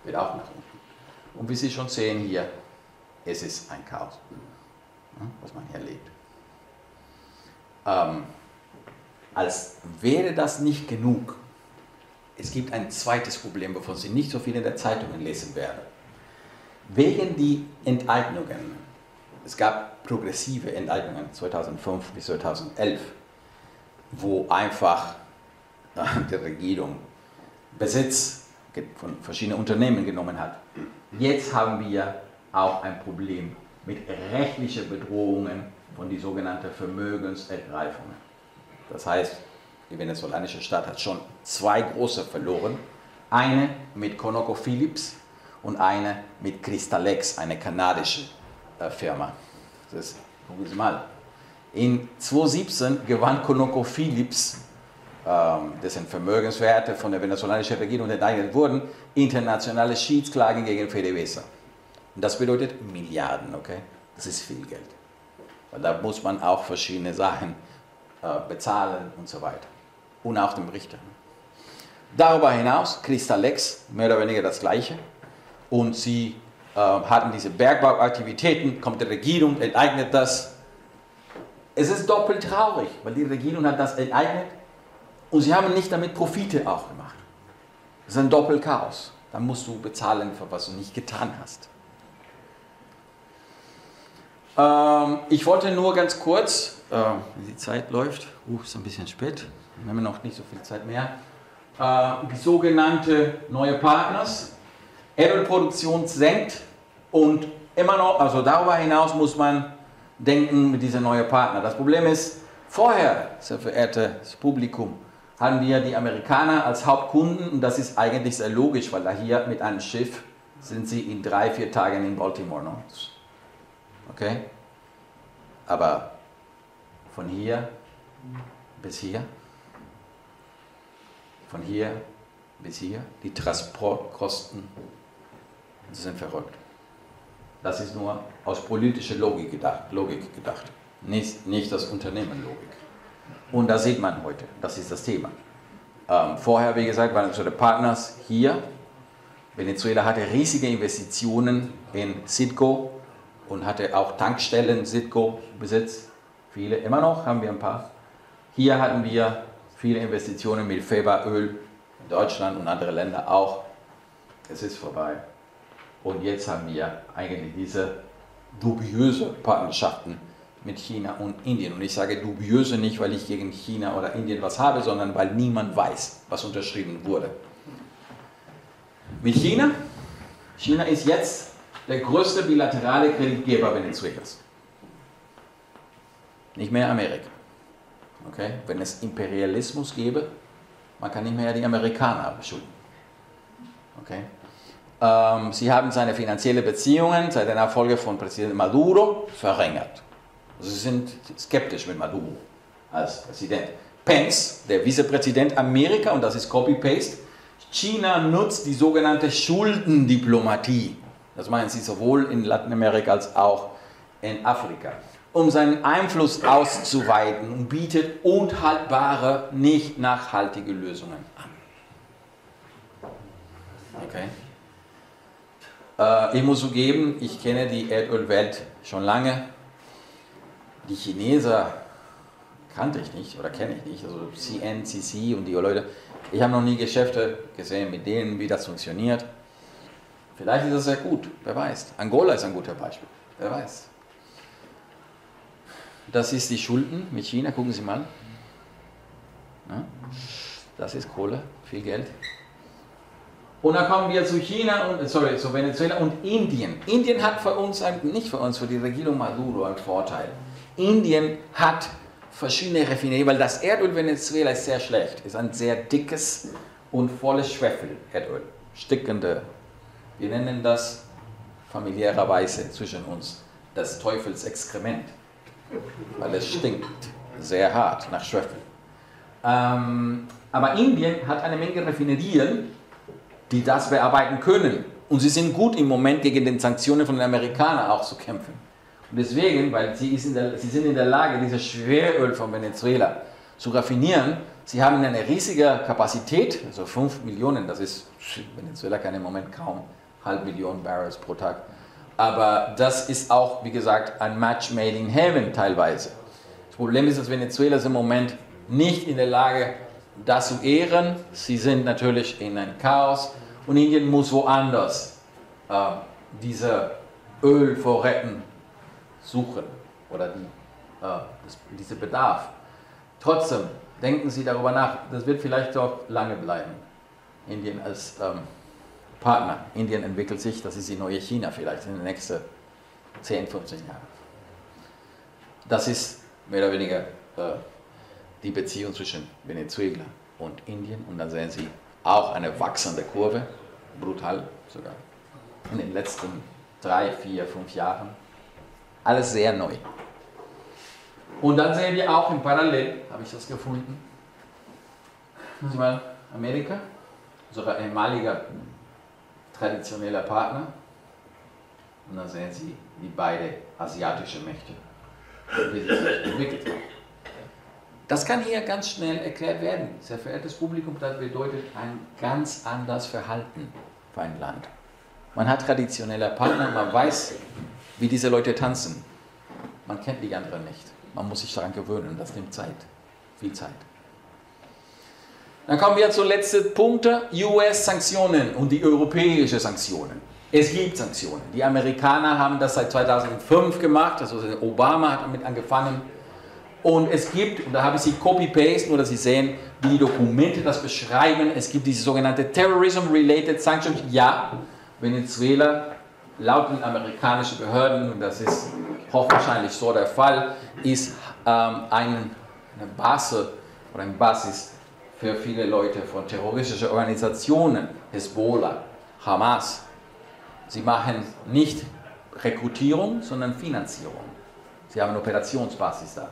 wird auch nach unten. Und wie Sie schon sehen hier, es ist ein Chaos, was man hier erlebt. Ähm, als wäre das nicht genug, es gibt ein zweites Problem, wovon Sie nicht so viel in der Zeitung lesen werden. Wegen die Enteignungen, es gab progressive Enteignungen 2005 bis 2011, wo einfach äh, die Regierung Besitz von verschiedenen Unternehmen genommen hat. Jetzt haben wir auch ein Problem mit rechtlichen Bedrohungen von die sogenannten Vermögensergreifungen. Das heißt, die venezolanische Staat hat schon zwei große verloren. Eine mit ConocoPhillips und eine mit Crystalex, eine kanadische äh, Firma. Das gucken Sie mal. In 2017 gewann ConocoPhillips, ähm, dessen Vermögenswerte von der venezolanischen Regierung enteignet wurden, internationale Schiedsklagen gegen PDVSA. Und das bedeutet Milliarden, okay? Das ist viel Geld. Weil da muss man auch verschiedene Sachen äh, bezahlen und so weiter. Und auch dem Richter. Darüber hinaus, Crystalex, mehr oder weniger das Gleiche und sie hatten diese Bergbauaktivitäten, kommt die Regierung, enteignet das. Es ist doppelt traurig, weil die Regierung hat das enteignet und sie haben nicht damit Profite auch gemacht. Das ist ein Doppelchaos. Dann musst du bezahlen, für was du nicht getan hast. Ähm, ich wollte nur ganz kurz, äh, die Zeit läuft, uh, ist ein bisschen spät, wir haben noch nicht so viel Zeit mehr, äh, die sogenannte neue Partners Erdölproduktion senkt und immer noch, also darüber hinaus muss man denken mit dieser neuen Partner. Das Problem ist, vorher, sehr verehrtes Publikum, hatten wir die Amerikaner als Hauptkunden und das ist eigentlich sehr logisch, weil da hier mit einem Schiff sind sie in drei, vier Tagen in Baltimore. No? Okay? Aber von hier bis hier, von hier bis hier, die Transportkosten Sie sind verrückt. Das ist nur aus politischer Logik gedacht, Logik gedacht. Nicht, nicht das Unternehmenlogik. Und das sieht man heute. Das ist das Thema. Ähm, vorher, wie gesagt, waren unsere Partners hier. Venezuela hatte riesige Investitionen in Citgo und hatte auch Tankstellen Citgo Besitz. Viele, immer noch haben wir ein paar. Hier hatten wir viele Investitionen mit Feberöl in Deutschland und andere Länder auch. Es ist vorbei. Und jetzt haben wir eigentlich diese dubiöse Partnerschaften mit China und Indien. Und ich sage dubiöse nicht, weil ich gegen China oder Indien was habe, sondern weil niemand weiß, was unterschrieben wurde. Mit China? China ist jetzt der größte bilaterale Kreditgeber Venezuelas. Nicht mehr Amerika. Okay? Wenn es Imperialismus gäbe, man kann nicht mehr die Amerikaner beschuldigen. Okay? Ähm, sie haben seine finanziellen Beziehungen seit den Erfolgen von Präsident Maduro verringert. Also sie sind skeptisch mit Maduro als Präsident. Pence, der Vizepräsident Amerika, und das ist Copy-Paste, China nutzt die sogenannte Schuldendiplomatie. Das meinen sie sowohl in Lateinamerika als auch in Afrika um seinen Einfluss auszuweiten und bietet unhaltbare, nicht nachhaltige Lösungen an. Okay? Äh, ich muss zugeben, ich kenne die Erdölwelt schon lange. Die Chineser kannte ich nicht oder kenne ich nicht, also CNCC und die Leute. Ich habe noch nie Geschäfte gesehen mit denen, wie das funktioniert. Vielleicht ist das sehr gut, wer weiß. Angola ist ein guter Beispiel, wer weiß. das ist die Schulden mit China, gucken Sie mal. Das ist Kohle, viel Geld. Und dann kommen wir zu China und sorry, zu Venezuela und Indien. Indien hat für uns, nicht für uns, für die Regierung Maduro einen Vorteil. Indien hat verschiedene Raffinerien, weil das Erdöl Venezuela ist sehr schlecht, ist ein sehr dickes und volles Schwefel-Erdöl, stickende. Wir nennen das familiärerweise zwischen uns das Teufelsexkrement, weil es stinkt sehr hart nach Schwefel. Ähm, aber Indien hat eine Menge Raffinerien, die das bearbeiten können. Und sie sind gut im Moment gegen die Sanktionen von den Amerikanern auch zu kämpfen. Und deswegen, weil sie, der, sie sind in der Lage, dieses Schweröl von Venezuela zu raffinieren, sie haben eine riesige Kapazität, also 5 Millionen, das ist, Venezuela kann im Moment kaum halb Million Barrels pro Tag. Aber das ist auch, wie gesagt, ein Match made in heaven teilweise. Das Problem ist, dass Venezuela ist im Moment nicht in der Lage, das zu ehren. Sie sind natürlich in einem Chaos und Indien muss woanders äh, diese Ölvorräten suchen oder die, äh, das, diese Bedarf. Trotzdem denken Sie darüber nach, das wird vielleicht doch lange bleiben. Indien als ähm, Partner. Indien entwickelt sich, das ist die neue China vielleicht in den nächsten 10, 15 Jahren. Das ist mehr oder weniger äh, die Beziehung zwischen Venezuela und Indien und dann sehen Sie auch eine wachsende Kurve, brutal sogar, in den letzten drei, vier, fünf Jahren. Alles sehr neu. Und dann sehen wir auch im Parallel, habe ich das gefunden, Amerika, unser ehemaliger traditioneller Partner. Und dann sehen Sie, wie beide asiatische Mächte wie sie sich entwickelt haben. Das kann hier ganz schnell erklärt werden. Sehr verehrtes Publikum, das bedeutet ein ganz anderes Verhalten für ein Land. Man hat traditionelle Partner, man weiß, wie diese Leute tanzen. Man kennt die anderen nicht. Man muss sich daran gewöhnen, das nimmt Zeit, viel Zeit. Dann kommen wir zu letzten Punkten, US-Sanktionen und die europäischen Sanktionen. Es gibt Sanktionen. Die Amerikaner haben das seit 2005 gemacht, also Obama hat damit angefangen. Und es gibt, und da habe ich sie copy-paste, nur dass Sie sehen, wie die Dokumente das beschreiben, es gibt diese sogenannte Terrorism-Related Sanctions. Ja, Venezuela, laut den amerikanischen Behörden, und das ist hochwahrscheinlich so der Fall, ist ähm, eine Basis oder eine Basis für viele Leute von terroristischen Organisationen, Hezbollah, Hamas. Sie machen nicht Rekrutierung, sondern Finanzierung. Sie haben eine Operationsbasis da.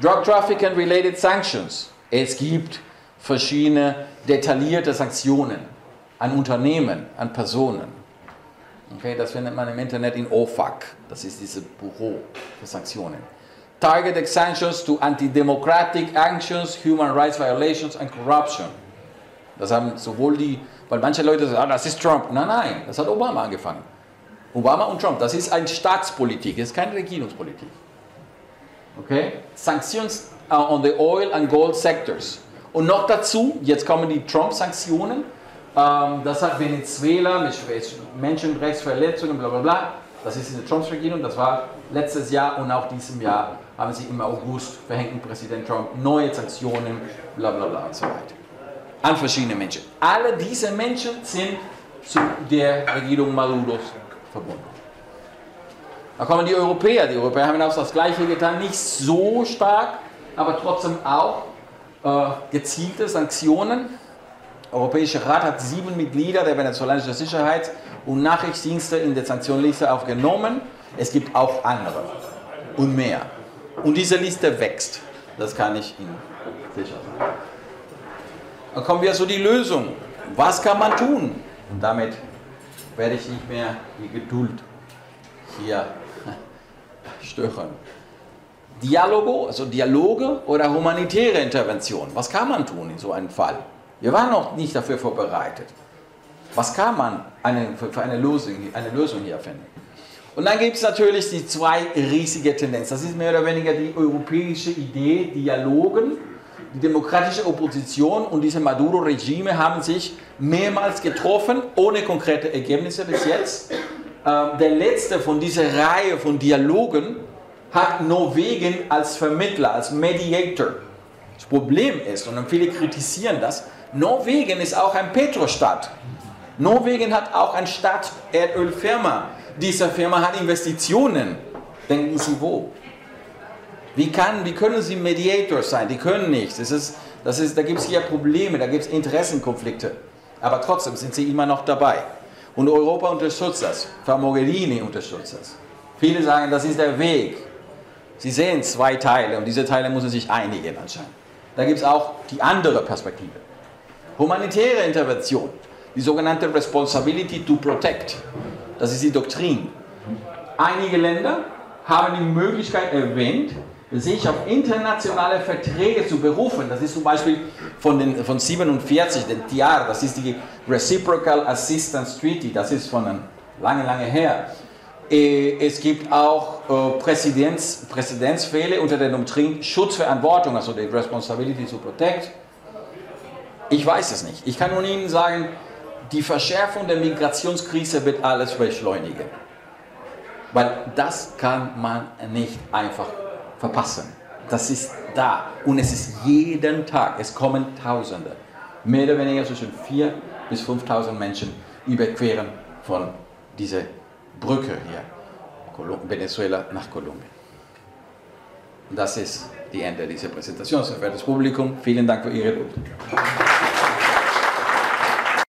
Drug Traffic and Related Sanctions. Es gibt verschiedene detaillierte Sanktionen an Unternehmen, an Personen. Okay, das findet man im Internet in OFAC. Das ist dieses Büro für Sanktionen targeted sanctions to anti-democratic actions, human rights violations and corruption. Das haben sowohl die, weil manche Leute sagen, ah, das ist Trump. Nein, nein, das hat Obama angefangen. Obama und Trump, das ist eine Staatspolitik, das ist keine Regierungspolitik. Okay? Sanctions on the oil and gold sectors. Und noch dazu, jetzt kommen die Trump-Sanktionen. Ähm, das hat Venezuela mit Menschenrechtsverletzungen, bla bla bla. Das ist in der Trump-Regierung, das war letztes Jahr und auch diesem Jahr haben sie im August verhängten Präsident Trump neue Sanktionen, bla bla bla und so weiter. An verschiedene Menschen. Alle diese Menschen sind zu der Regierung Maduros verbunden. Da kommen die Europäer. Die Europäer haben auch das Gleiche getan, nicht so stark, aber trotzdem auch äh, gezielte Sanktionen. Der Europäische Rat hat sieben Mitglieder der venezolanischen Sicherheits- und Nachrichtendienste in der Sanktionsliste aufgenommen. Es gibt auch andere und mehr. Und diese Liste wächst. Das kann ich Ihnen sicher sagen. Dann kommen wir zu die Lösung. Was kann man tun? Und damit werde ich nicht mehr die Geduld hier stören. Dialogo, also Dialoge oder humanitäre Intervention. Was kann man tun in so einem Fall? Wir waren noch nicht dafür vorbereitet. Was kann man eine, für eine Lösung, eine Lösung hier finden? Und dann gibt es natürlich die zwei riesige Tendenzen. Das ist mehr oder weniger die europäische Idee, Dialogen. Die demokratische Opposition und diese Maduro-Regime haben sich mehrmals getroffen, ohne konkrete Ergebnisse bis jetzt. Ähm, der letzte von dieser Reihe von Dialogen hat Norwegen als Vermittler, als Mediator. Das Problem ist, und viele kritisieren das, Norwegen ist auch ein Petrostaat. Norwegen hat auch eine Staatserdölfirma. Diese Firma hat Investitionen. Denken Sie wo? Wie, kann, wie können sie Mediator sein? Die können nicht. Das ist, das ist, da gibt es ja Probleme, da gibt es Interessenkonflikte. Aber trotzdem sind sie immer noch dabei. Und Europa unterstützt das. Frau Mogherini unterstützt das. Viele sagen, das ist der Weg. Sie sehen zwei Teile und diese Teile müssen sich einigen anscheinend. Da gibt es auch die andere Perspektive. Humanitäre Intervention, die sogenannte Responsibility to Protect. Das ist die Doktrin. Einige Länder haben die Möglichkeit erwähnt, sich auf internationale Verträge zu berufen. Das ist zum Beispiel von, den, von 47, den TIAR, das ist die Reciprocal Assistance Treaty, das ist von lange, lange her. Äh, es gibt auch äh, Präsidents, Präsidentsfälle unter der Doktrin Schutzverantwortung, also die Responsibility to Protect. Ich weiß es nicht. Ich kann nur Ihnen sagen, die Verschärfung der Migrationskrise wird alles beschleunigen. Weil das kann man nicht einfach verpassen. Das ist da und es ist jeden Tag, es kommen Tausende, mehr oder weniger zwischen 4.000 bis 5.000 Menschen überqueren von dieser Brücke hier, Venezuela nach Kolumbien. Das ist die Ende dieser Präsentation. Sehr verehrtes Publikum, vielen Dank für Ihre Geduld.